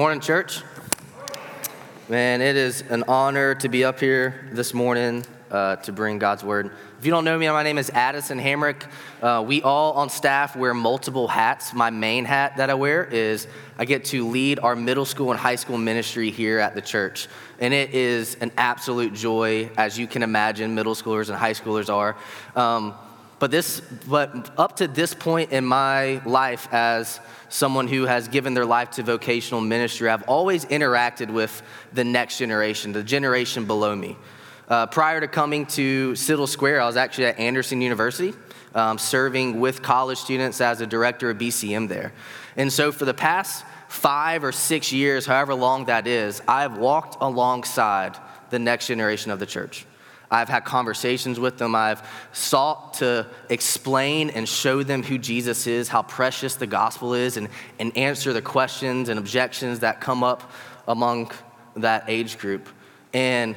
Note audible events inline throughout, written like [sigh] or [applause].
Morning, church. Man, it is an honor to be up here this morning uh, to bring God's word. If you don't know me, my name is Addison Hamrick. Uh, we all on staff wear multiple hats. My main hat that I wear is I get to lead our middle school and high school ministry here at the church. And it is an absolute joy, as you can imagine, middle schoolers and high schoolers are. Um, but this, but up to this point in my life as someone who has given their life to vocational ministry, I've always interacted with the next generation, the generation below me. Uh, prior to coming to Citadel Square, I was actually at Anderson University, um, serving with college students as a director of BCM there. And so for the past five or six years, however long that is, I've walked alongside the next generation of the church. I've had conversations with them. I've sought to explain and show them who Jesus is, how precious the gospel is, and, and answer the questions and objections that come up among that age group. And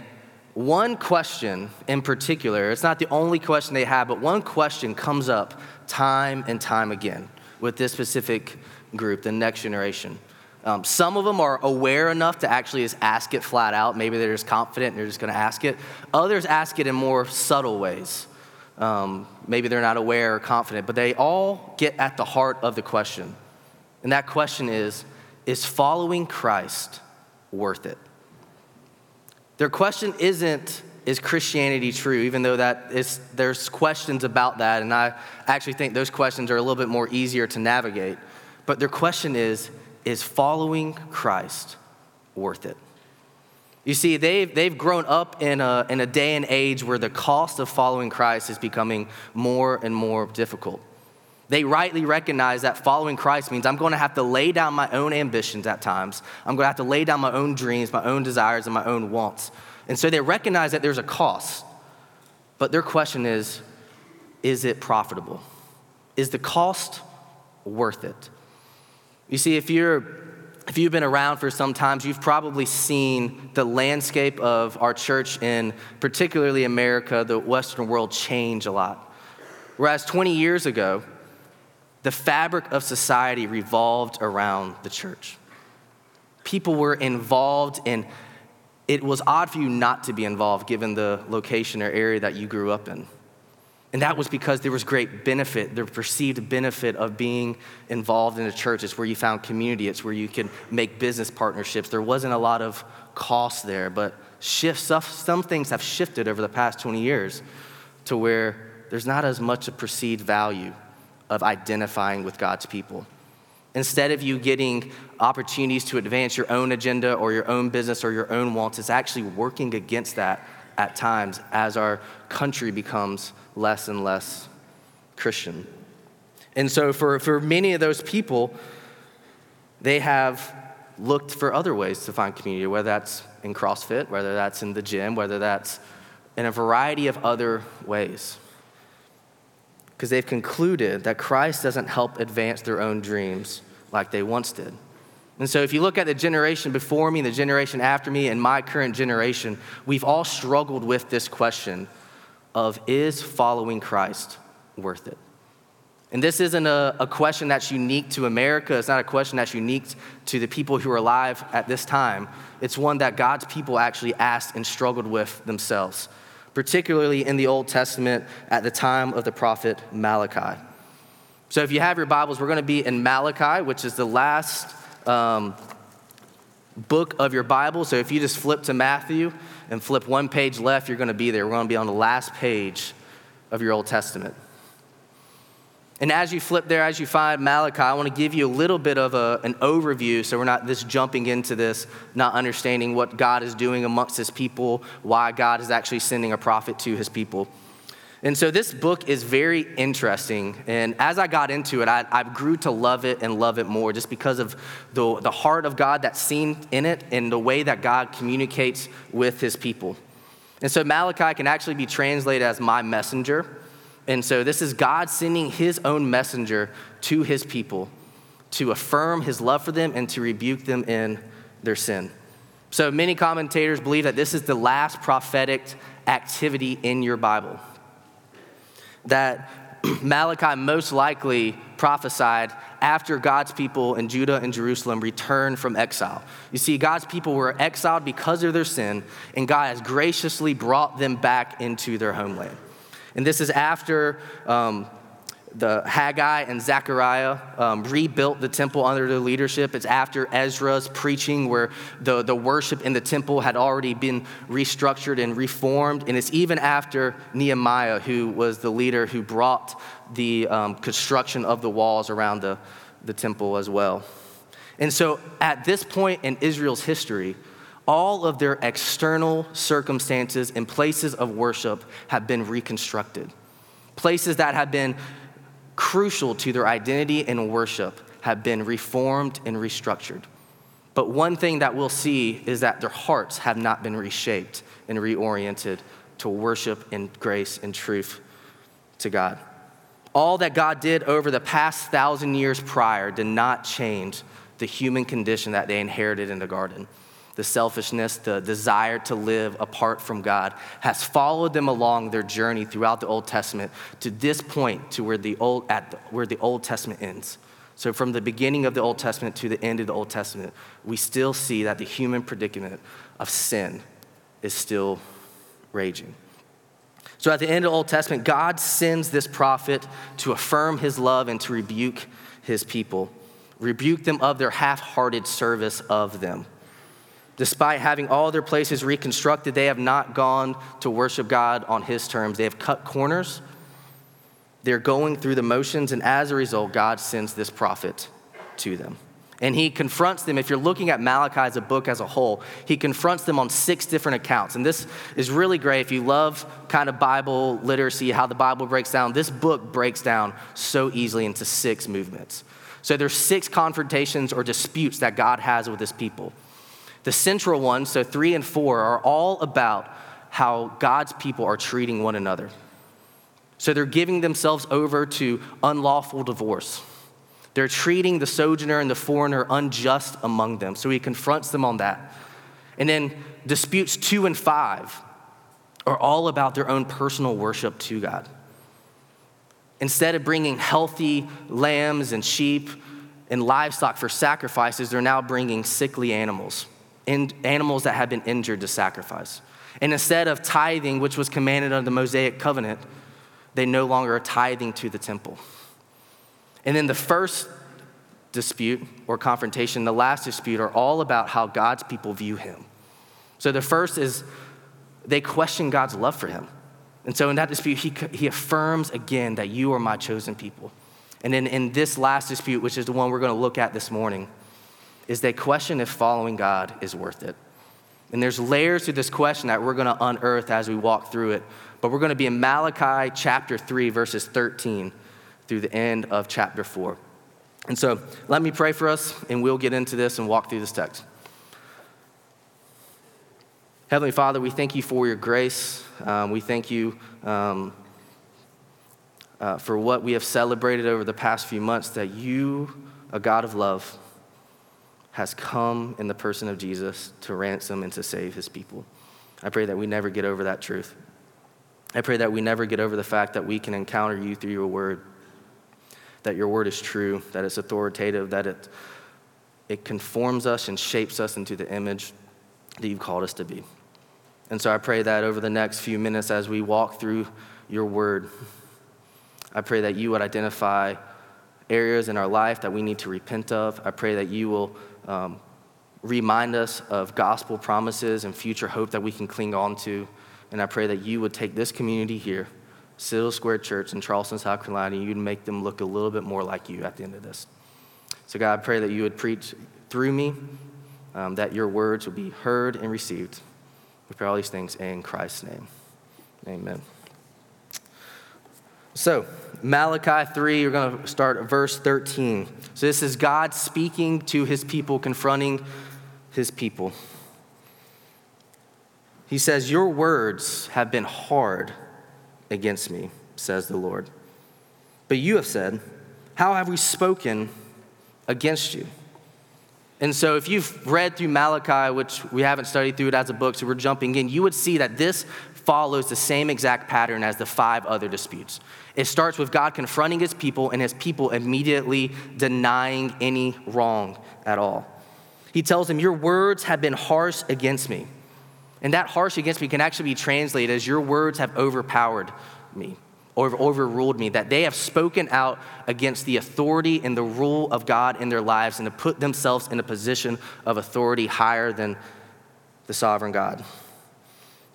one question in particular, it's not the only question they have, but one question comes up time and time again with this specific group, the next generation. Um, some of them are aware enough to actually just ask it flat out. Maybe they're just confident and they're just going to ask it. Others ask it in more subtle ways. Um, maybe they're not aware or confident, but they all get at the heart of the question. And that question is Is following Christ worth it? Their question isn't, Is Christianity true? Even though that is, there's questions about that, and I actually think those questions are a little bit more easier to navigate. But their question is, is following Christ worth it? You see, they've, they've grown up in a, in a day and age where the cost of following Christ is becoming more and more difficult. They rightly recognize that following Christ means I'm going to have to lay down my own ambitions at times. I'm going to have to lay down my own dreams, my own desires, and my own wants. And so they recognize that there's a cost. But their question is is it profitable? Is the cost worth it? You see, if you're if you've been around for some time, you've probably seen the landscape of our church in particularly America, the Western world, change a lot. Whereas 20 years ago, the fabric of society revolved around the church. People were involved in it was odd for you not to be involved given the location or area that you grew up in. And that was because there was great benefit, the perceived benefit of being involved in a church. It's where you found community, it's where you could make business partnerships. There wasn't a lot of cost there, but some things have shifted over the past 20 years to where there's not as much a perceived value of identifying with God's people. Instead of you getting opportunities to advance your own agenda or your own business or your own wants, it's actually working against that at times as our country becomes less and less Christian. And so, for, for many of those people, they have looked for other ways to find community, whether that's in CrossFit, whether that's in the gym, whether that's in a variety of other ways. Because they've concluded that Christ doesn't help advance their own dreams like they once did. And so, if you look at the generation before me, the generation after me, and my current generation, we've all struggled with this question of is following Christ worth it? And this isn't a, a, question that's unique to America. It's not a question that's unique to the people who are alive at this time. It's one that God's people actually asked and struggled with themselves, particularly in the Old Testament at the time of the prophet Malachi. So if you have your Bibles, we're going to be in Malachi, which is the last um, book of your Bible. So if you just flip to Matthew and flip one page left, you're going to be there. We're going to be on the last page of your Old Testament. And as you flip there, as you find Malachi, I want to give you a little bit of a, an overview so we're not just jumping into this, not understanding what God is doing amongst his people, why God is actually sending a prophet to his people. And so this book is very interesting. And as I got into it, I, I, grew to love it and love it more just because of the, the heart of God that's seen in it and the way that God communicates with his people. And so Malachi can actually be translated as my messenger. And so this is God sending his own messenger to his people to affirm his love for them and to rebuke them in their sin. So many commentators believe that this is the last prophetic activity in your Bible that [clears throat] Malachi most likely prophesied after God's people in Judah and Jerusalem returned from exile. You see, God's people were exiled because of their sin, and God has graciously brought them back into their homeland. And this is after um, the Haggai and Zechariah um, rebuilt the temple under their leadership. It's after Ezra's preaching, where the, the worship in the temple had already been restructured and reformed. And it's even after Nehemiah, who was the leader who brought the um, construction of the walls around the, the temple as well. And so at this point in Israel's history, all of their external circumstances and places of worship have been reconstructed. Places that have been crucial to their identity and worship have been reformed and restructured. But one thing that we'll see is that their hearts have not been reshaped and reoriented to worship in grace and truth to God. All that God did over the past thousand years prior did not change the human condition that they inherited in the garden the selfishness, the desire to live apart from God, has followed them along their journey throughout the Old Testament to this point, to where the Old, at the, where the Old Testament ends. So, from the beginning of the Old Testament to the end of the Old Testament, we still see that the human predicament of sin is still raging. So, at the end of the Old Testament, God sends this prophet to affirm his love and to rebuke his people, rebuke them of their half hearted service of them. Despite having all their places reconstructed, they have not gone to worship God on His terms. They have cut corners. They're going through the motions, and as a result, God sends this prophet to them. And he confronts them. If you're looking at Malachi as a book as a whole, he confronts them on six different accounts. And this is really great. If you love kind of Bible literacy, how the Bible breaks down, this book breaks down so easily into six movements. So there's six confrontations or disputes that God has with his people. The central ones, so three and four, are all about how God's people are treating one another. So they're giving themselves over to unlawful divorce. They're treating the sojourner and the foreigner unjust among them. So he confronts them on that. And then disputes two and five are all about their own personal worship to God. Instead of bringing healthy lambs and sheep and livestock for sacrifices, they're now bringing sickly animals animals that had been injured to sacrifice. And instead of tithing, which was commanded under the Mosaic covenant, they no longer are tithing to the temple. And then the first dispute or confrontation, the last dispute, are all about how God's people view him. So the first is they question God's love for him. And so in that dispute, he, he affirms again that you are my chosen people. And then in this last dispute, which is the one we're going to look at this morning, is they question if following God is worth it. And there's layers to this question that we're going to unearth as we walk through it. But we're going to be in Malachi chapter 3, verses 13 through the end of chapter 4. And so let me pray for us, and we'll get into this and walk through this text. Heavenly Father, we thank you for your grace. Um, we thank you um, uh, for what we have celebrated over the past few months that you, a God of love, has come in the person of Jesus to ransom and to save his people. I pray that we never get over that truth. I pray that we never get over the fact that we can encounter you through your word, that your word is true, that it's authoritative, that it, it conforms us and shapes us into the image that you've called us to be. And so I pray that over the next few minutes as we walk through your word, I pray that you would identify areas in our life that we need to repent of. I pray that you will um, remind us of gospel promises and future hope that we can cling on to. And I pray that you would take this community here, Citadel Square Church in Charleston, South Carolina, and you'd make them look a little bit more like you at the end of this. So, God, I pray that you would preach through me, um, that your words would be heard and received. We pray all these things in Christ's name. Amen. So, Malachi 3, we're going to start verse 13. So, this is God speaking to his people, confronting his people. He says, Your words have been hard against me, says the Lord. But you have said, How have we spoken against you? And so, if you've read through Malachi, which we haven't studied through it as a book, so we're jumping in, you would see that this follows the same exact pattern as the five other disputes. It starts with God confronting his people and his people immediately denying any wrong at all. He tells them, Your words have been harsh against me. And that harsh against me can actually be translated as your words have overpowered me or overruled me, that they have spoken out against the authority and the rule of God in their lives and to put themselves in a position of authority higher than the sovereign God.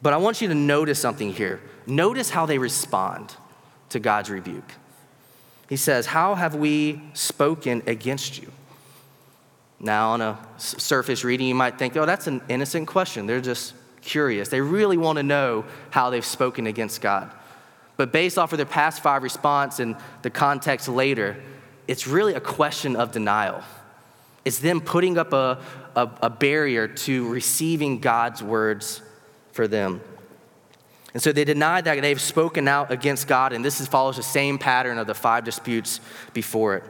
But I want you to notice something here. Notice how they respond to God's rebuke. He says, How have we spoken against you? Now, on a surface reading, you might think, oh, that's an innocent question. They're just curious. They really want to know how they've spoken against God. But based off of their past five response and the context later, it's really a question of denial. It's them putting up a, a, a barrier to receiving God's words for them. And so they deny that they've spoken out against God, and this is, follows the same pattern of the five disputes before it.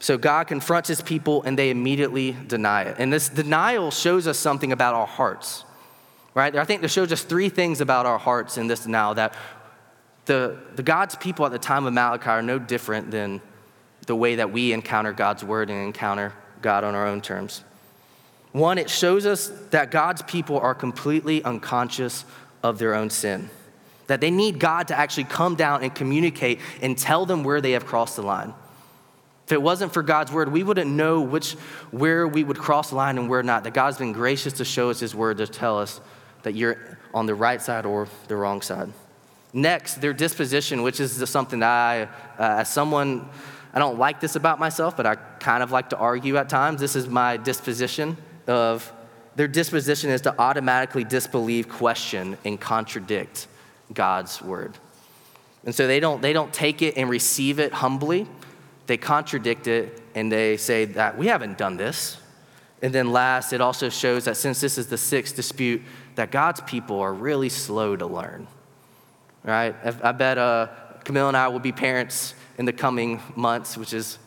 So God confronts his people and they immediately deny it. And this denial shows us something about our hearts, right? I think it shows us three things about our hearts in this denial that the, the God's people at the time of Malachi are no different than the way that we encounter God's word and encounter God on our own terms. One, it shows us that God's people are completely unconscious of their own sin, that they need God to actually come down and communicate and tell them where they have crossed the line. If it wasn't for God's word, we wouldn't know which, where we would cross the line and where not. That God's been gracious to show us his word to tell us that you're on the right side or the wrong side. Next, their disposition, which is something that I, uh, as someone, I don't like this about myself, but I kind of like to argue at times. This is my disposition of their disposition is to automatically disbelieve, question, and contradict God's word. And so they don't, they don't take it and receive it humbly they contradict it and they say that we haven't done this. And then last, it also shows that since this is the sixth dispute, that God's people are really slow to learn. Right? I bet uh, Camille and I will be parents in the coming months, which is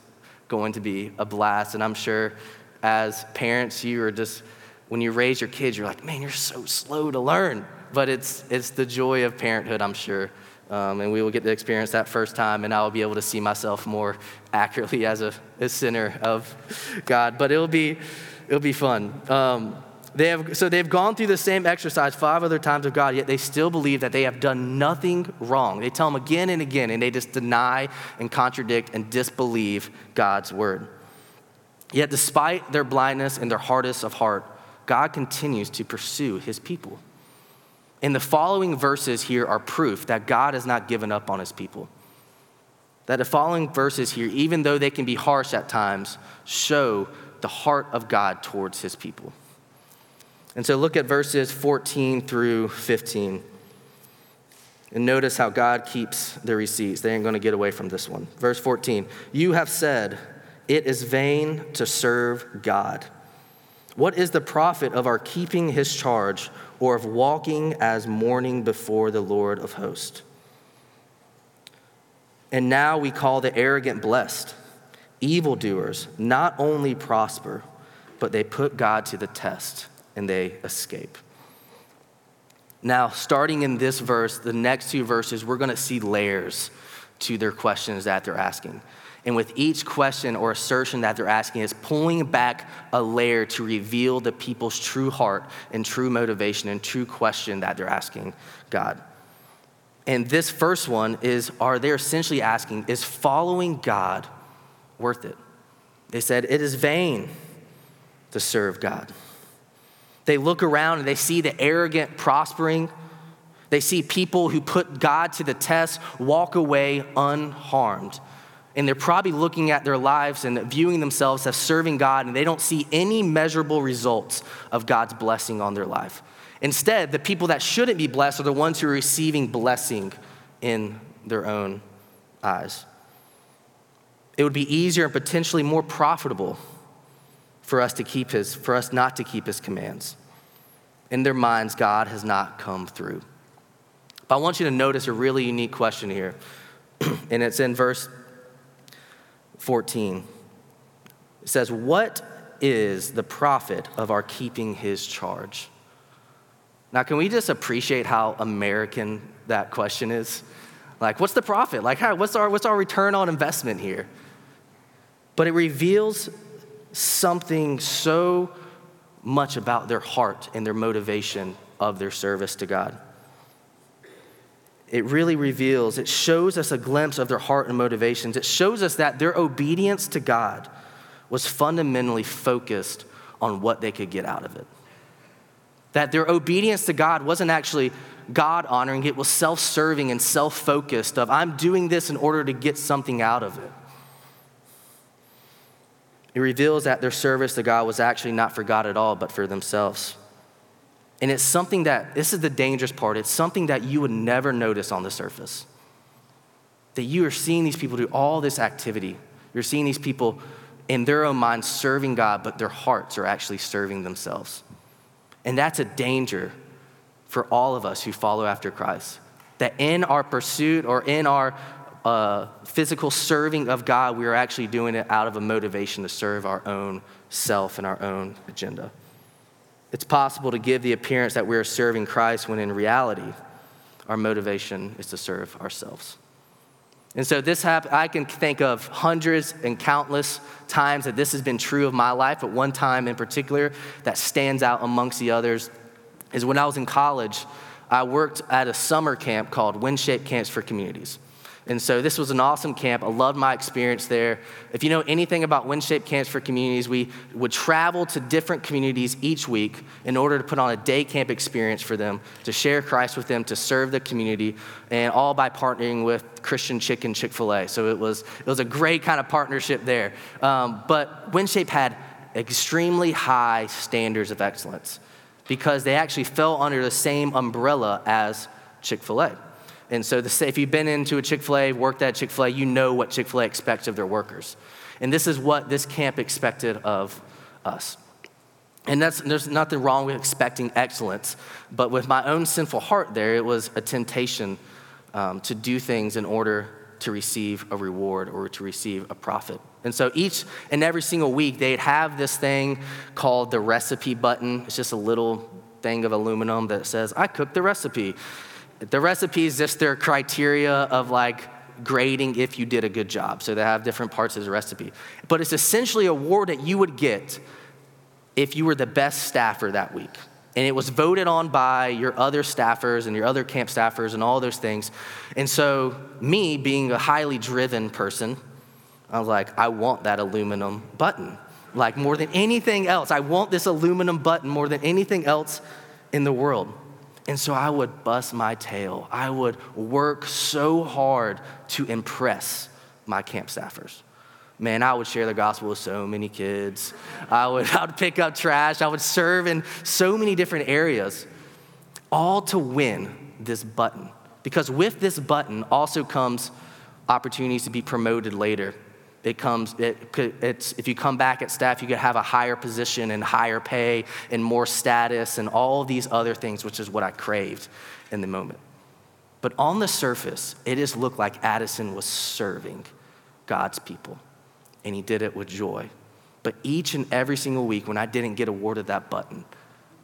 going to be a blast. And I'm sure as parents, you are just, when you raise your kids, you're like, man, you're so slow to learn. But it's, it's the joy of parenthood, I'm sure. Um, and we will get to experience that first time, and I will be able to see myself more accurately as a, a sinner of God. But it'll be, it'll be fun. Um, they have, so they've gone through the same exercise five other times of God, yet they still believe that they have done nothing wrong. They tell them again and again, and they just deny and contradict and disbelieve God's word. Yet, despite their blindness and their hardest of heart, God continues to pursue his people. And the following verses here are proof that God has not given up on his people. That the following verses here, even though they can be harsh at times, show the heart of God towards his people. And so look at verses 14 through 15. And notice how God keeps the receipts. They ain't going to get away from this one. Verse 14 You have said, It is vain to serve God. What is the profit of our keeping his charge or of walking as mourning before the Lord of hosts? And now we call the arrogant blessed. Evildoers not only prosper, but they put God to the test and they escape. Now, starting in this verse, the next two verses, we're going to see layers to their questions that they're asking. And with each question or assertion that they're asking is pulling back a layer to reveal the people's true heart and true motivation and true question that they're asking God. And this first one is are they essentially asking, is following God worth it? They said, it is vain to serve God. They look around and they see the arrogant prospering. They see people who put God to the test walk away unharmed and they're probably looking at their lives and viewing themselves as serving God, and they don't see any measurable results of God's blessing on their life. Instead, the people that shouldn't be blessed are the ones who are receiving blessing in their own eyes. It would be easier and potentially more profitable for us to keep his, for us not to keep his commands. In their minds, God has not come through. But I want you to notice a really unique question here. [clears throat] and it's in verse 14. It says, What is the profit of our keeping his charge? Now, can we just appreciate how American that question is? Like, what's the profit? Like, what's, our, what's our return on investment here? But it reveals something so much about their heart and their motivation of their service to God. It really reveals, it shows us a glimpse of their heart and motivations. It shows us that their obedience to God was fundamentally focused on what they could get out of it. That their obedience to God wasn't actually God honoring, it was self serving and self focused, of I'm doing this in order to get something out of it. It reveals that their service to God was actually not for God at all, but for themselves. And it's something that, this is the dangerous part, it's something that you would never notice on the surface. That you are seeing these people do all this activity. You're seeing these people in their own minds serving God, but their hearts are actually serving themselves. And that's a danger for all of us who follow after Christ. That in our pursuit or in our uh, physical serving of God, we are actually doing it out of a motivation to serve our own self and our own agenda. It's possible to give the appearance that we are serving Christ when in reality, our motivation is to serve ourselves. And so this happened, I can think of hundreds and countless times that this has been true of my life, but one time in particular that stands out amongst the others is when I was in college, I worked at a summer camp called WinShape Camps for Communities. And so this was an awesome camp. I loved my experience there. If you know anything about WinShape Camps for Communities, we would travel to different communities each week in order to put on a day camp experience for them, to share Christ with them, to serve the community, and all by partnering with Christian Chicken Chick fil A. So it was, it was a great kind of partnership there. Um, but WinShape had extremely high standards of excellence because they actually fell under the same umbrella as Chick fil A. And so, the, if you've been into a Chick fil A, worked at Chick fil A, you know what Chick fil A expects of their workers. And this is what this camp expected of us. And that's, there's nothing wrong with expecting excellence, but with my own sinful heart there, it was a temptation um, to do things in order to receive a reward or to receive a profit. And so each and every single week, they'd have this thing called the recipe button. It's just a little thing of aluminum that says, I cooked the recipe. The recipe is just their criteria of like grading if you did a good job. So they have different parts of the recipe. But it's essentially a award that you would get if you were the best staffer that week. And it was voted on by your other staffers and your other camp staffers and all those things. And so, me being a highly driven person, I was like, I want that aluminum button. Like, more than anything else, I want this aluminum button more than anything else in the world. And so I would bust my tail. I would work so hard to impress my camp staffers. Man, I would share the gospel with so many kids. I would, [laughs] I would pick up trash. I would serve in so many different areas, all to win this button. Because with this button also comes opportunities to be promoted later it comes, it, it's, if you come back at staff, you could have a higher position and higher pay and more status and all these other things, which is what I craved in the moment. But on the surface, it just looked like Addison was serving God's people, and he did it with joy. But each and every single week, when I didn't get awarded that button,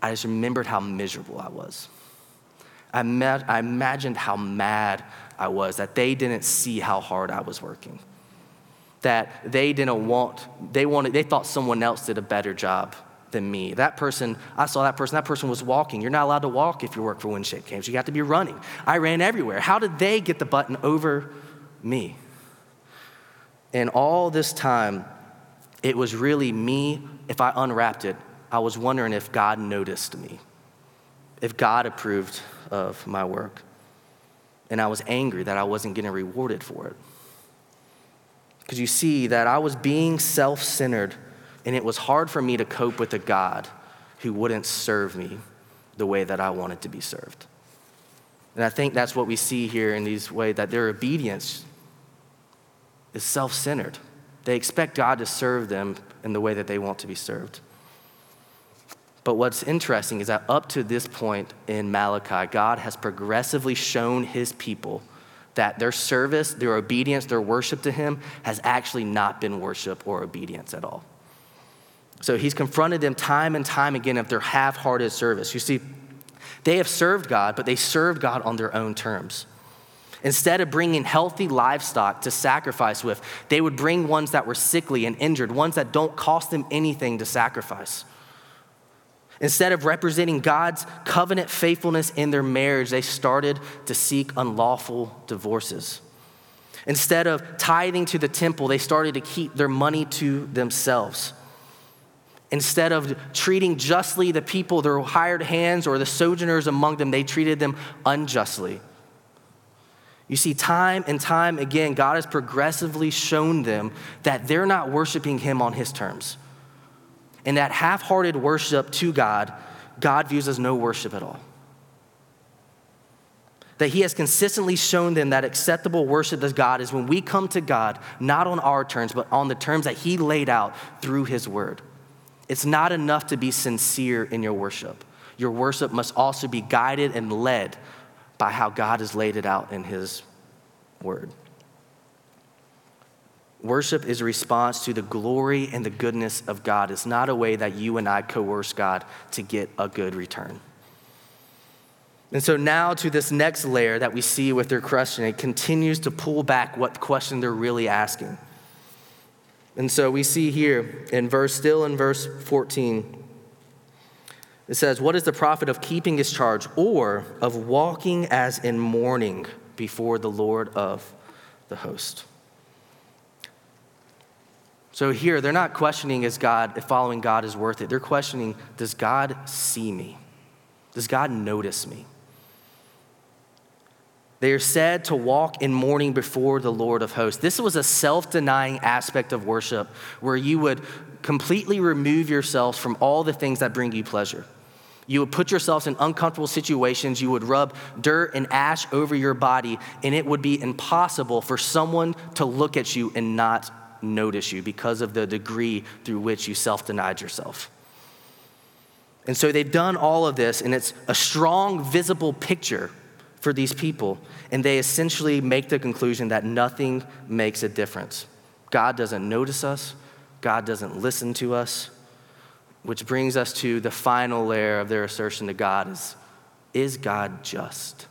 I just remembered how miserable I was. I, met, I imagined how mad I was that they didn't see how hard I was working that they didn't want, they wanted, they thought someone else did a better job than me. That person, I saw that person, that person was walking. You're not allowed to walk if you work for WinShape Camps. You got to be running. I ran everywhere. How did they get the button over me? And all this time, it was really me. If I unwrapped it, I was wondering if God noticed me, if God approved of my work. And I was angry that I wasn't getting rewarded for it. Because you see that I was being self centered, and it was hard for me to cope with a God who wouldn't serve me the way that I wanted to be served. And I think that's what we see here in these ways that their obedience is self centered. They expect God to serve them in the way that they want to be served. But what's interesting is that up to this point in Malachi, God has progressively shown his people that their service, their obedience, their worship to Him has actually not been worship or obedience at all. So he's confronted them time and time again of their half hearted service. You see, they have served God, but they served God on their own terms. Instead of bringing healthy livestock to sacrifice with, they would bring ones that were sickly and injured, ones that don't cost them anything to sacrifice. Instead of representing God's covenant faithfulness in their marriage, they started to seek unlawful divorces. Instead of tithing to the temple, they started to keep their money to themselves. Instead of treating justly the people, their hired hands, or the sojourners among them, they treated them unjustly. You see, time and time again, God has progressively shown them that they're not worshiping Him on His terms. And that half hearted worship to God, God views as no worship at all. That He has consistently shown them that acceptable worship to God is when we come to God, not on our terms, but on the terms that He laid out through His Word. It's not enough to be sincere in your worship. Your worship must also be guided and led by how God has laid it out in His Word. Worship is a response to the glory and the goodness of God. It's not a way that you and I coerce God to get a good return. And so now to this next layer that we see with their question, it continues to pull back what question they're really asking. And so we see here in verse, still in verse 14, it says, What is the profit of keeping his charge or of walking as in mourning before the Lord of the host? So here, they're not questioning is God, if following God is worth it. They're questioning, does God see me? Does God notice me? They are said to walk in mourning before the Lord of hosts. This was a self denying aspect of worship where you would completely remove yourselves from all the things that bring you pleasure. You would put yourselves in uncomfortable situations. You would rub dirt and ash over your body, and it would be impossible for someone to look at you and not notice you because of the degree through which you self denied yourself. And so they've done all of this, and it's a strong, visible picture for these people, and they essentially make the conclusion that nothing makes a difference. God doesn't notice us, God doesn't listen to us, which brings us to the final layer of their assertion to God is is God just?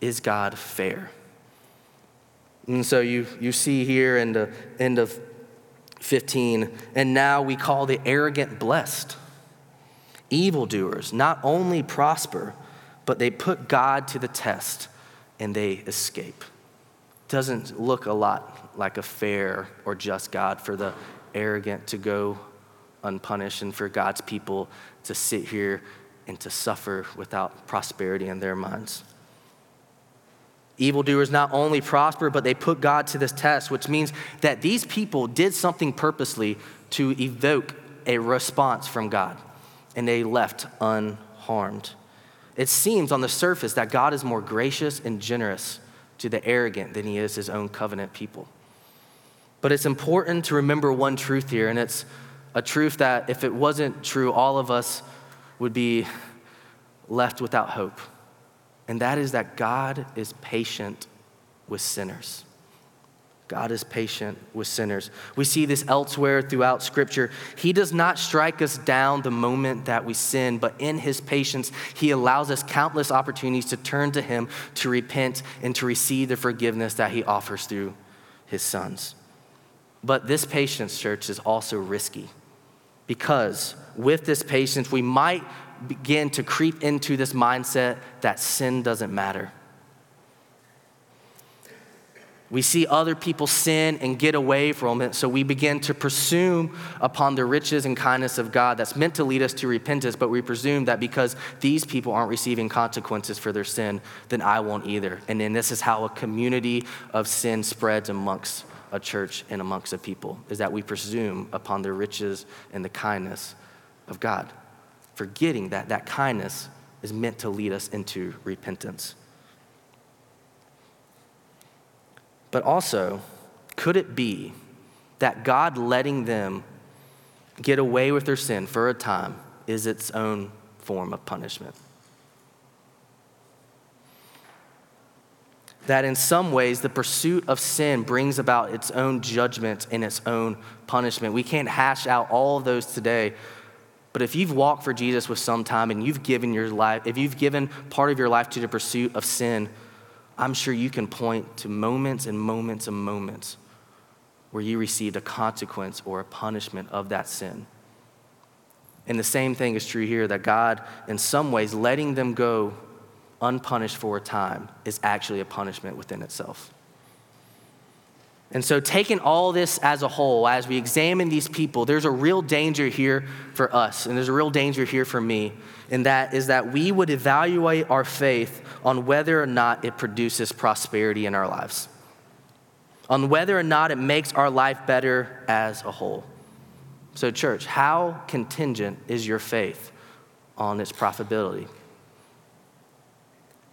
Is God fair? And so you, you see here in the end of 15, and now we call the arrogant blessed. Evildoers not only prosper, but they put God to the test and they escape. Doesn't look a lot like a fair or just God for the arrogant to go unpunished and for God's people to sit here and to suffer without prosperity in their minds. Evildoers not only prosper, but they put God to this test, which means that these people did something purposely to evoke a response from God, and they left unharmed. It seems on the surface that God is more gracious and generous to the arrogant than he is his own covenant people. But it's important to remember one truth here, and it's a truth that if it wasn't true, all of us would be left without hope. And that is that God is patient with sinners. God is patient with sinners. We see this elsewhere throughout Scripture. He does not strike us down the moment that we sin, but in His patience, He allows us countless opportunities to turn to Him, to repent, and to receive the forgiveness that He offers through His sons. But this patience, church, is also risky because with this patience, we might begin to creep into this mindset that sin doesn't matter we see other people sin and get away from it, so we begin to presume upon the riches and kindness of God that's meant to lead us to repentance, but we presume that because these people aren't receiving consequences for their sin, then I won't either. And then this is how a community of sin spreads amongst a church and amongst a people, is that we presume upon the riches and the kindness of God, forgetting that that kindness is meant to lead us into repentance. But also, could it be that God letting them get away with their sin for a time is its own form of punishment? that in some ways the pursuit of sin brings about its own judgment and its own punishment. We can't hash out all of those today. But if you've walked for Jesus with some time and you've given your life, if you've given part of your life to the pursuit of sin, I'm sure you can point to moments and moments and moments where you received a consequence or a punishment of that sin. And the same thing is true here that God, in some ways, letting them go unpunished for a time is actually a punishment within itself. And so, taking all this as a whole, as we examine these people, there's a real danger here for us, and there's a real danger here for me, and that is that we would evaluate our faith on whether or not it produces prosperity in our lives, on whether or not it makes our life better as a whole. So, church, how contingent is your faith on its profitability?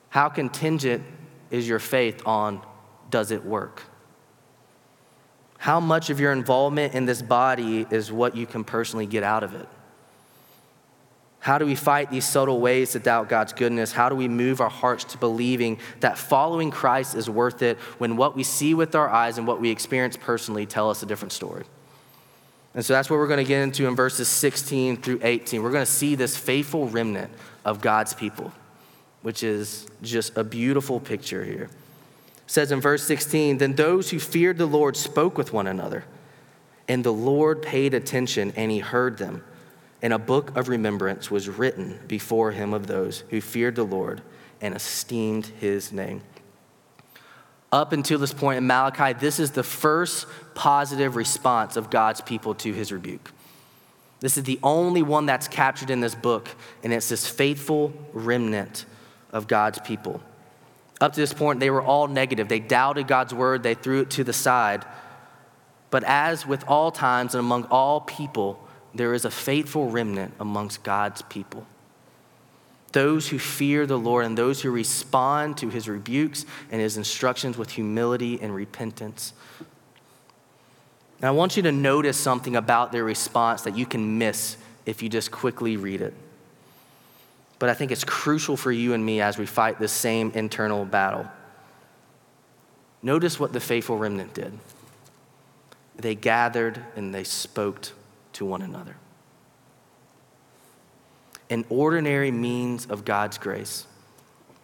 How contingent is your faith on does it work? How much of your involvement in this body is what you can personally get out of it? How do we fight these subtle ways to doubt God's goodness? How do we move our hearts to believing that following Christ is worth it when what we see with our eyes and what we experience personally tell us a different story? And so that's what we're going to get into in verses 16 through 18. We're going to see this faithful remnant of God's people which is just a beautiful picture here. Says in verse 16, Then those who feared the Lord spoke with one another, and the Lord paid attention and he heard them. And a book of remembrance was written before him of those who feared the Lord and esteemed his name. Up until this point in Malachi, this is the first positive response of God's people to his rebuke. This is the only one that's captured in this book, and it's this faithful remnant of God's people. Up to this point, they were all negative. They doubted God's word, they threw it to the side. But as with all times and among all people, there is a faithful remnant amongst God's people. Those who fear the Lord and those who respond to his rebukes and his instructions with humility and repentance. And I want you to notice something about their response that you can miss if you just quickly read it but I think it's crucial for you and me as we fight this same internal battle. Notice what the faithful remnant did they gathered and they spoke to one another. An ordinary means of God's grace,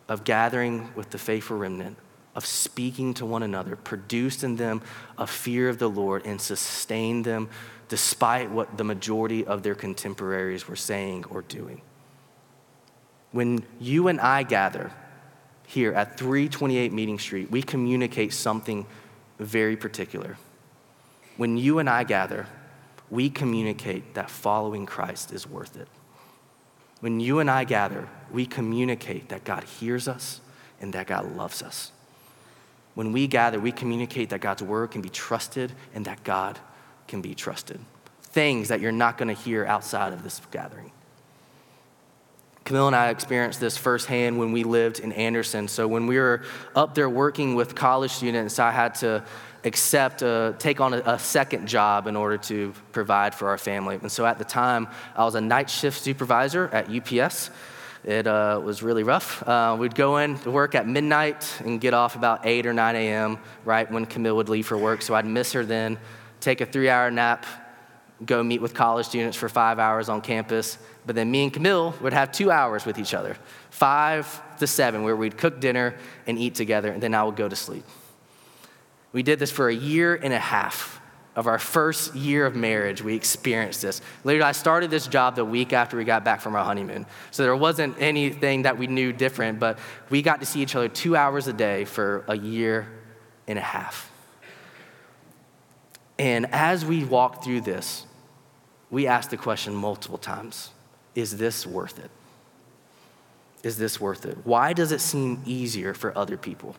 of gathering with the faithful remnant, of speaking to one another, produced in them a fear of the Lord and sustained them despite what the majority of their contemporaries were saying or doing. When you and I gather here at 328 Meeting Street, we communicate something very particular. When you and I gather, we communicate that following Christ is worth it. When you and I gather, we communicate that God hears us and that God loves us. When we gather, we communicate that God's word can be trusted and that God can be trusted. Things that you're not going to hear outside of this gathering. Camille and I experienced this firsthand when we lived in Anderson. So when we were up there working with college students, I had to accept, uh, take on a, a, second job in order to provide for our family. And so at the time, I was a night shift supervisor at UPS. It uh, was really rough. Uh, we'd go in to work at midnight and get off about 8 or 9 a.m., right when Camille would leave for work. So I'd miss her then, take a three hour nap, go meet with college students for five hours on campus. But then me and Camille would have two hours with each other, five to seven, where we'd cook dinner and eat together, and then I would go to sleep. We did this for a year and a half. Of our first year of marriage, we experienced this. Later, I started this job the week after we got back from our honeymoon. So there wasn't anything that we knew different, but we got to see each other two hours a day for a year and a half. And as we walked through this, we ask the question multiple times Is this worth it? Is this worth it? Why does it seem easier for other people?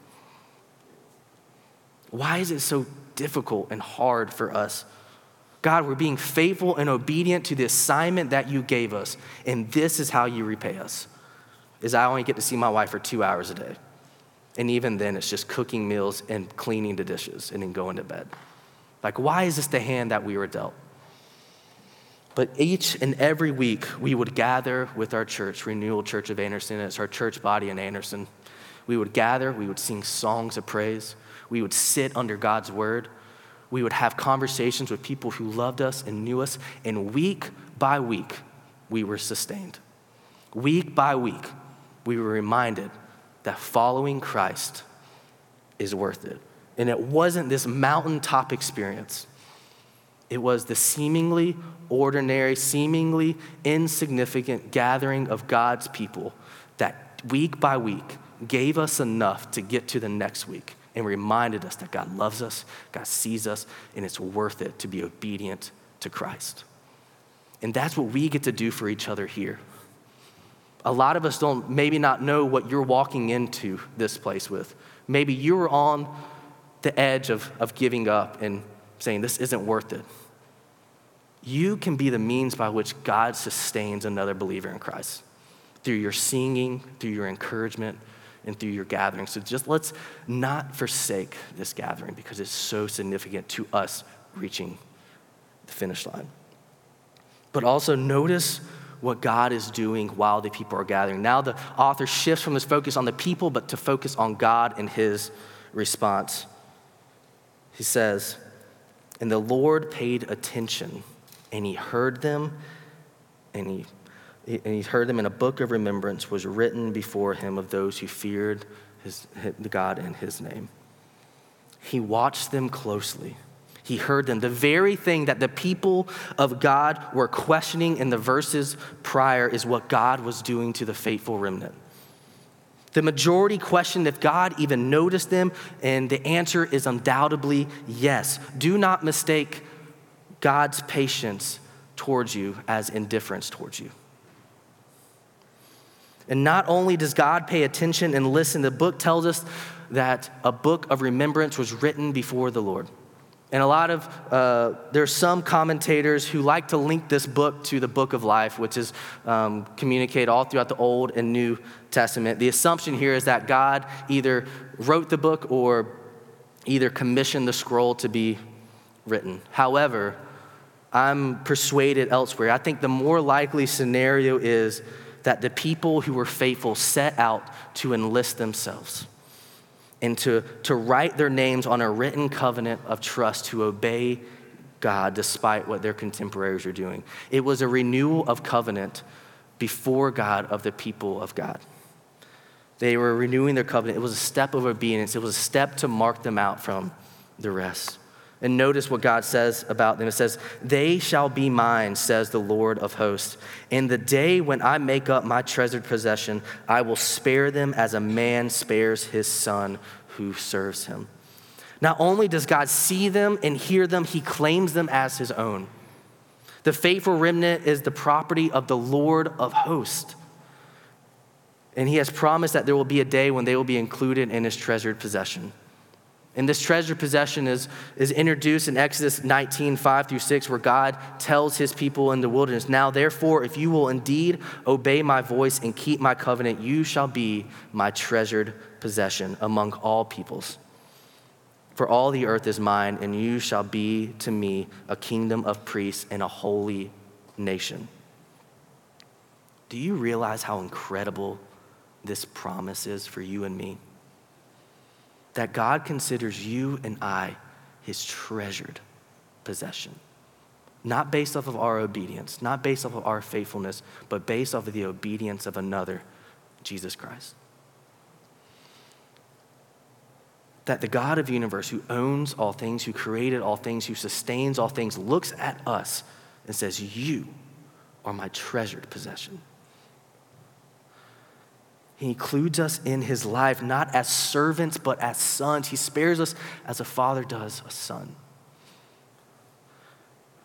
Why is it so difficult and hard for us? God, we're being faithful and obedient to the assignment that you gave us, and this is how you repay us. Is I only get to see my wife for two hours a day. And even then, it's just cooking meals and cleaning the dishes and then going to bed. Like, why is this the hand that we were dealt? But each and every week, we would gather with our church, Renewal Church of Anderson. It's our church body in Anderson. We would gather, we would sing songs of praise, we would sit under God's word, we would have conversations with people who loved us and knew us, and week by week, we were sustained. Week by week, we were reminded that following Christ is worth it. And it wasn't this mountaintop experience, it was the seemingly ordinary, seemingly insignificant gathering of God's people that week by week gave us enough to get to the next week and reminded us that God loves us, God sees us, and it's worth it to be obedient to Christ. And that's what we get to do for each other here. A lot of us don't maybe not know what you're walking into this place with. Maybe you're on the edge of, of giving up and saying, This isn't worth it. You can be the means by which God sustains another believer in Christ through your singing, through your encouragement, and through your gathering. So just let's not forsake this gathering because it's so significant to us reaching the finish line. But also notice what God is doing while the people are gathering. Now the author shifts from his focus on the people, but to focus on God and his response. He says, And the Lord paid attention, and he heard them, and he and he heard them in a book of remembrance was written before him of those who feared his, God and his name. He watched them closely he heard them. The very thing that the people of God were questioning in the verses prior is what God was doing to the faithful remnant. The majority questioned if God even noticed them, and the answer is undoubtedly yes. Do not mistake God's patience towards you as indifference towards you. And not only does God pay attention and listen, the book tells us that a book of remembrance was written before the Lord. And a lot of, uh, there are some commentators who like to link this book to the book of life, which is um, communicated all throughout the Old and New Testament. The assumption here is that God either wrote the book or either commissioned the scroll to be written. However, I'm persuaded elsewhere. I think the more likely scenario is that the people who were faithful set out to enlist themselves and to, to write their names on a written covenant of trust to obey God despite what their contemporaries are doing. It was a renewal of covenant before God of the people of God. They were renewing their covenant. It was a step of obedience, it was a step to mark them out from the rest. And notice what God says about them. It says, They shall be mine, says the Lord of hosts. In the day when I make up my treasured possession, I will spare them as a man spares his son who serves him. Not only does God see them and hear them, he claims them as his own. The faithful remnant is the property of the Lord of hosts. And he has promised that there will be a day when they will be included in his treasured possession. And this treasure possession is, is introduced in Exodus 19, 5 through 6, where God tells his people in the wilderness, Now therefore, if you will indeed obey my voice and keep my covenant, you shall be my treasured possession among all peoples. For all the earth is mine, and you shall be to me a kingdom of priests and a holy nation. Do you realize how incredible this promise is for you and me? That God considers you and I his treasured possession. Not based off of our obedience, not based off of our faithfulness, but based off of the obedience of another, Jesus Christ. That the God of universe, who owns all things, who created all things, who sustains all things, looks at us and says, You are my treasured possession. He includes us in his life, not as servants, but as sons. He spares us as a father does a son.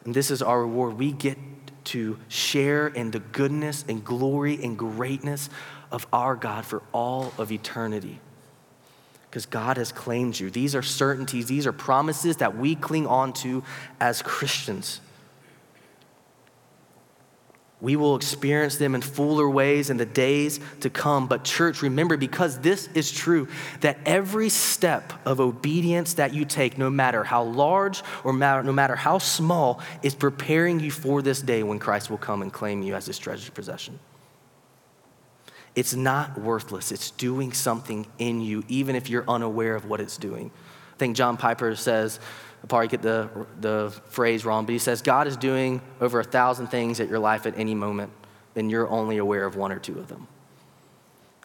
And this is our reward. We get to share in the goodness and glory and greatness of our God for all of eternity. Because God has claimed you. These are certainties, these are promises that we cling on to as Christians. We will experience them in fuller ways in the days to come. But, church, remember, because this is true, that every step of obedience that you take, no matter how large or no matter how small, is preparing you for this day when Christ will come and claim you as his treasured possession. It's not worthless. It's doing something in you, even if you're unaware of what it's doing. I think John Piper says, I probably get the, the phrase wrong, but he says, God is doing over a thousand things at your life at any moment, and you're only aware of one or two of them.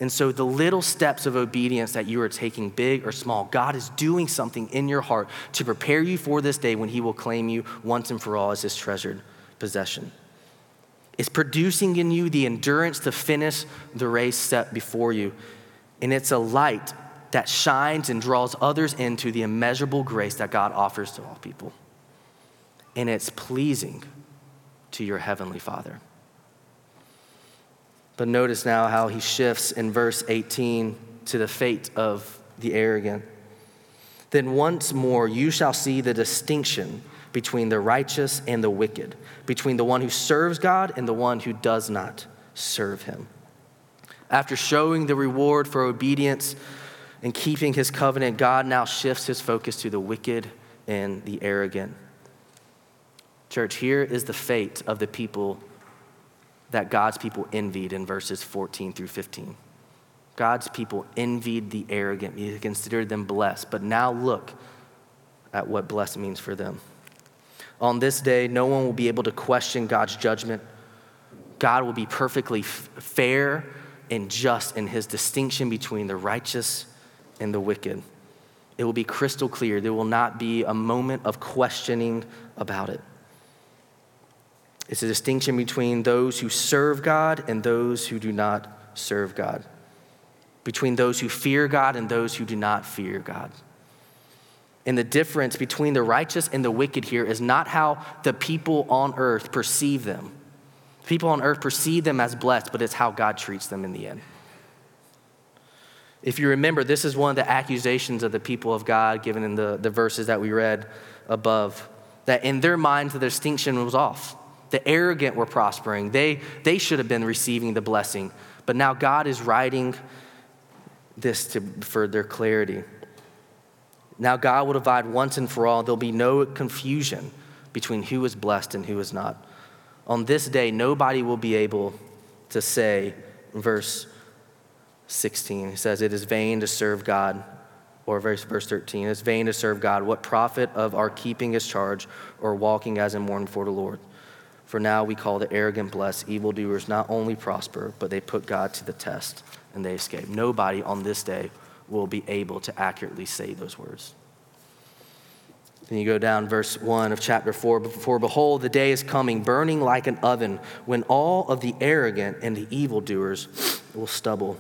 And so, the little steps of obedience that you are taking, big or small, God is doing something in your heart to prepare you for this day when He will claim you once and for all as His treasured possession. It's producing in you the endurance to finish the race set before you. And it's a light that shines and draws others into the immeasurable grace that God offers to all people. And it's pleasing to your heavenly Father. But notice now how he shifts in verse 18 to the fate of the arrogant. Then once more you shall see the distinction between the righteous and the wicked, between the one who serves God and the one who does not serve him. After showing the reward for obedience and keeping his covenant, God now shifts his focus to the wicked and the arrogant. Church, here is the fate of the people that God's people envied in verses 14 through 15. God's people envied the arrogant. He considered them blessed. But now look at what blessed means for them. On this day, no one will be able to question God's judgment. God will be perfectly f- fair and just in his distinction between the righteous and the wicked. It will be crystal clear. There will not be a moment of questioning about it. It's a distinction between those who serve God and those who do not serve God, between those who fear God and those who do not fear God. And the difference between the righteous and the wicked here is not how the people on earth perceive them. People on earth perceive them as blessed, but it's how God treats them in the end. If you remember, this is one of the accusations of the people of God given in the, the verses that we read above, that in their minds the distinction was off. The arrogant were prospering, they, they should have been receiving the blessing. But now God is writing this to, for their clarity. Now God will divide once and for all. There'll be no confusion between who is blessed and who is not. On this day, nobody will be able to say, verse 16, he says, It is vain to serve God. Or verse, verse 13, it's vain to serve God. What profit of our keeping his charge or walking as in mourning for the Lord? For now we call the arrogant blessed. Evildoers not only prosper, but they put God to the test and they escape. Nobody on this day will be able to accurately say those words. Then you go down, verse 1 of chapter 4. For behold, the day is coming, burning like an oven, when all of the arrogant and the evildoers will stubble.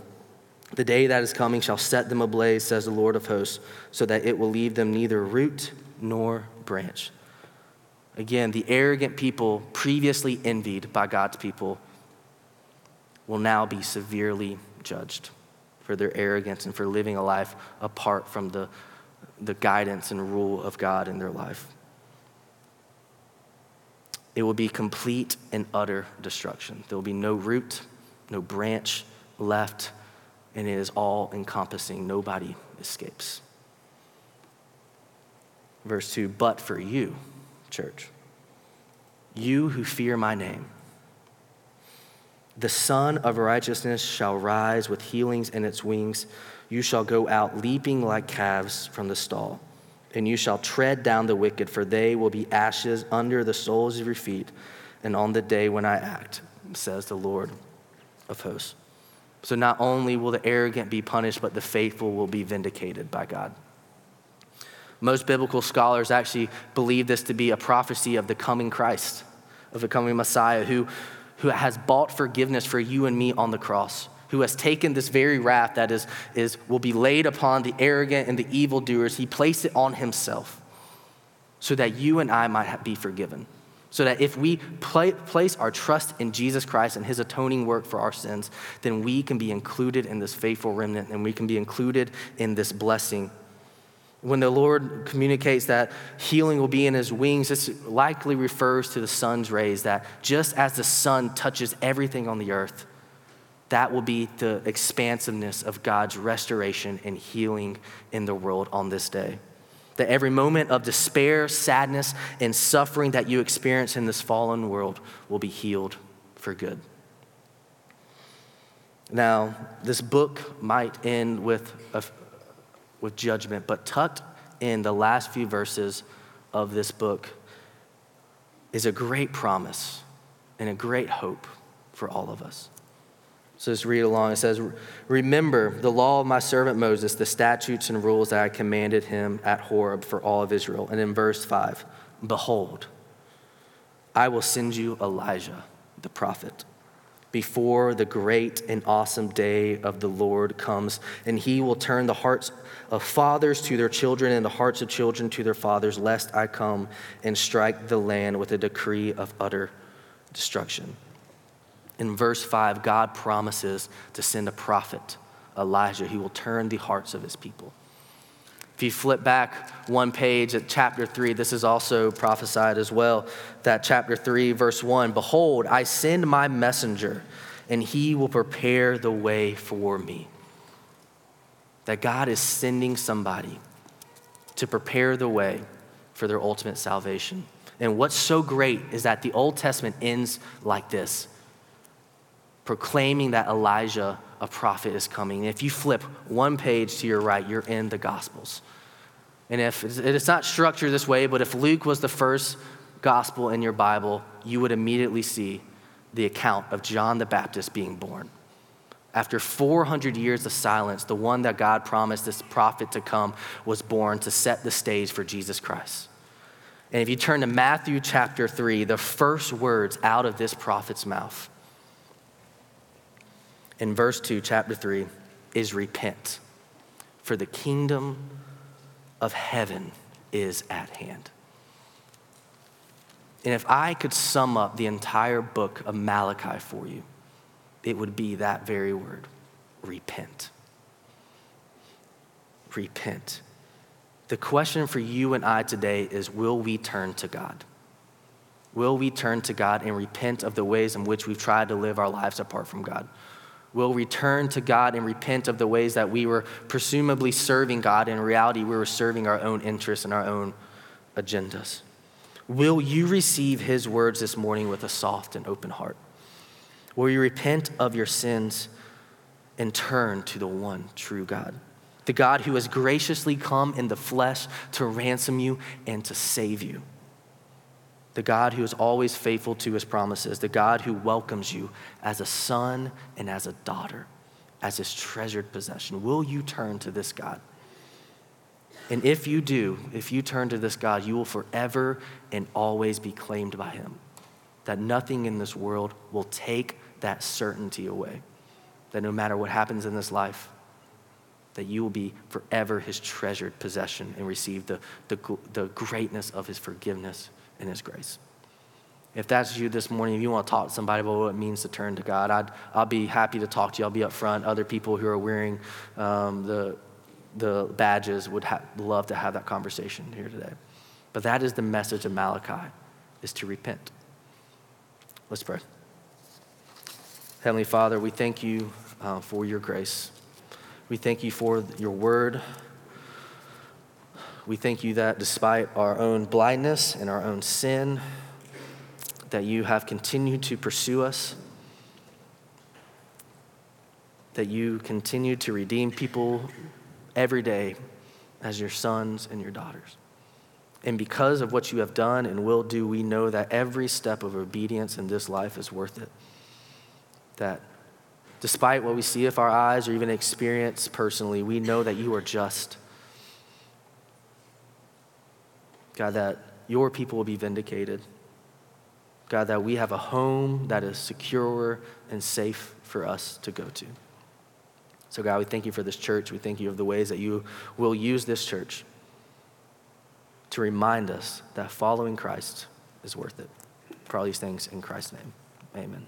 The day that is coming shall set them ablaze, says the Lord of hosts, so that it will leave them neither root nor branch. Again, the arrogant people previously envied by God's people will now be severely judged for their arrogance and for living a life apart from the, the guidance and rule of God in their life. It will be complete and utter destruction. There will be no root, no branch left, and it is all encompassing. Nobody escapes. Verse 2 But for you, church, you who fear my name, the Sun of righteousness shall rise with healings in its wings. You shall go out leaping like calves from the stall, and you shall tread down the wicked, for they will be ashes under the soles of your feet, and on the day when I act, says the Lord of hosts. So not only will the arrogant be punished, but the faithful will be vindicated by God. Most biblical scholars actually believe this to be a prophecy of the coming Christ, of the coming Messiah, who who has bought forgiveness for you and me on the cross, who has taken this very wrath that is, is, will be laid upon the arrogant and the evildoers, he placed it on himself so that you and I might be forgiven. So that if we play, place our trust in Jesus Christ and his atoning work for our sins, then we can be included in this faithful remnant and we can be included in this blessing when the Lord communicates that healing will be in his wings, this likely refers to the sun's rays, that just as the sun touches everything on the earth, that will be the expansiveness of God's restoration and healing in the world on this day. That every moment of despair, sadness, and suffering that you experience in this fallen world will be healed for good. Now, this book might end with, a, with judgment, but tucked in the last few verses of this book is a great promise and a great hope for all of us. So just read along. It says, Remember the law of my servant Moses, the statutes and rules that I commanded him at Horeb for all of Israel. And in verse 5, Behold, I will send you Elijah, the prophet, before the great and awesome day of the Lord comes, and he will turn the hearts of fathers to their children and the hearts of children to their fathers, lest I come and strike the land with a decree of utter destruction. In verse 5, God promises to send a prophet, Elijah, who will turn the hearts of his people. If you flip back one page at chapter 3, this is also prophesied as well. That chapter 3, verse 1 Behold, I send my messenger, and he will prepare the way for me. That God is sending somebody to prepare the way for their ultimate salvation. And what's so great is that the Old Testament ends like this proclaiming that Elijah, a prophet, is coming. And if you flip one page to your right, you're in the Gospels. And if it's not structured this way, but if Luke was the first gospel in your Bible, you would immediately see the account of John the Baptist being born. After 400 years of silence, the one that God promised this prophet to come was born to set the stage for Jesus Christ. And if you turn to Matthew chapter 3, the first words out of this prophet's mouth in verse 2, chapter 3, is repent, for the kingdom of heaven is at hand. And if I could sum up the entire book of Malachi for you, it would be that very word repent. Repent. The question for you and I today is will we turn to God? Will we turn to God and repent of the ways in which we've tried to live our lives apart from God? Will return to God and repent of the ways that we were presumably serving God. In reality, we were serving our own interests and our own agendas. Will you receive his words this morning with a soft and open heart? Will you repent of your sins and turn to the one true God? The God who has graciously come in the flesh to ransom you and to save you the God who is always faithful to his promises, the God who welcomes you as a son and as a daughter, as his treasured possession. Will you turn to this God? And if you do, if you turn to this God, you will forever and always be claimed by him. That nothing in this world will take that certainty away. That no matter what happens in this life, that you will be forever his treasured possession and receive the, the, the greatness of his forgiveness in His grace. If that's you this morning, if you want to talk to somebody about what it means to turn to God, I'd, I'll be happy to talk to you. I'll be up front. Other people who are wearing um, the, the badges would ha- love to have that conversation here today. But that is the message of Malachi, is to repent. Let's pray. Heavenly Father, we thank you uh, for your grace. We thank you for your word. We thank you that despite our own blindness and our own sin, that you have continued to pursue us, that you continue to redeem people every day as your sons and your daughters. And because of what you have done and will do, we know that every step of obedience in this life is worth it. That despite what we see with our eyes or even experience personally, we know that you are just God, that your people will be vindicated. God, that we have a home that is secure and safe for us to go to. So, God, we thank you for this church. We thank you of the ways that you will use this church to remind us that following Christ is worth it. For all these things in Christ's name, amen.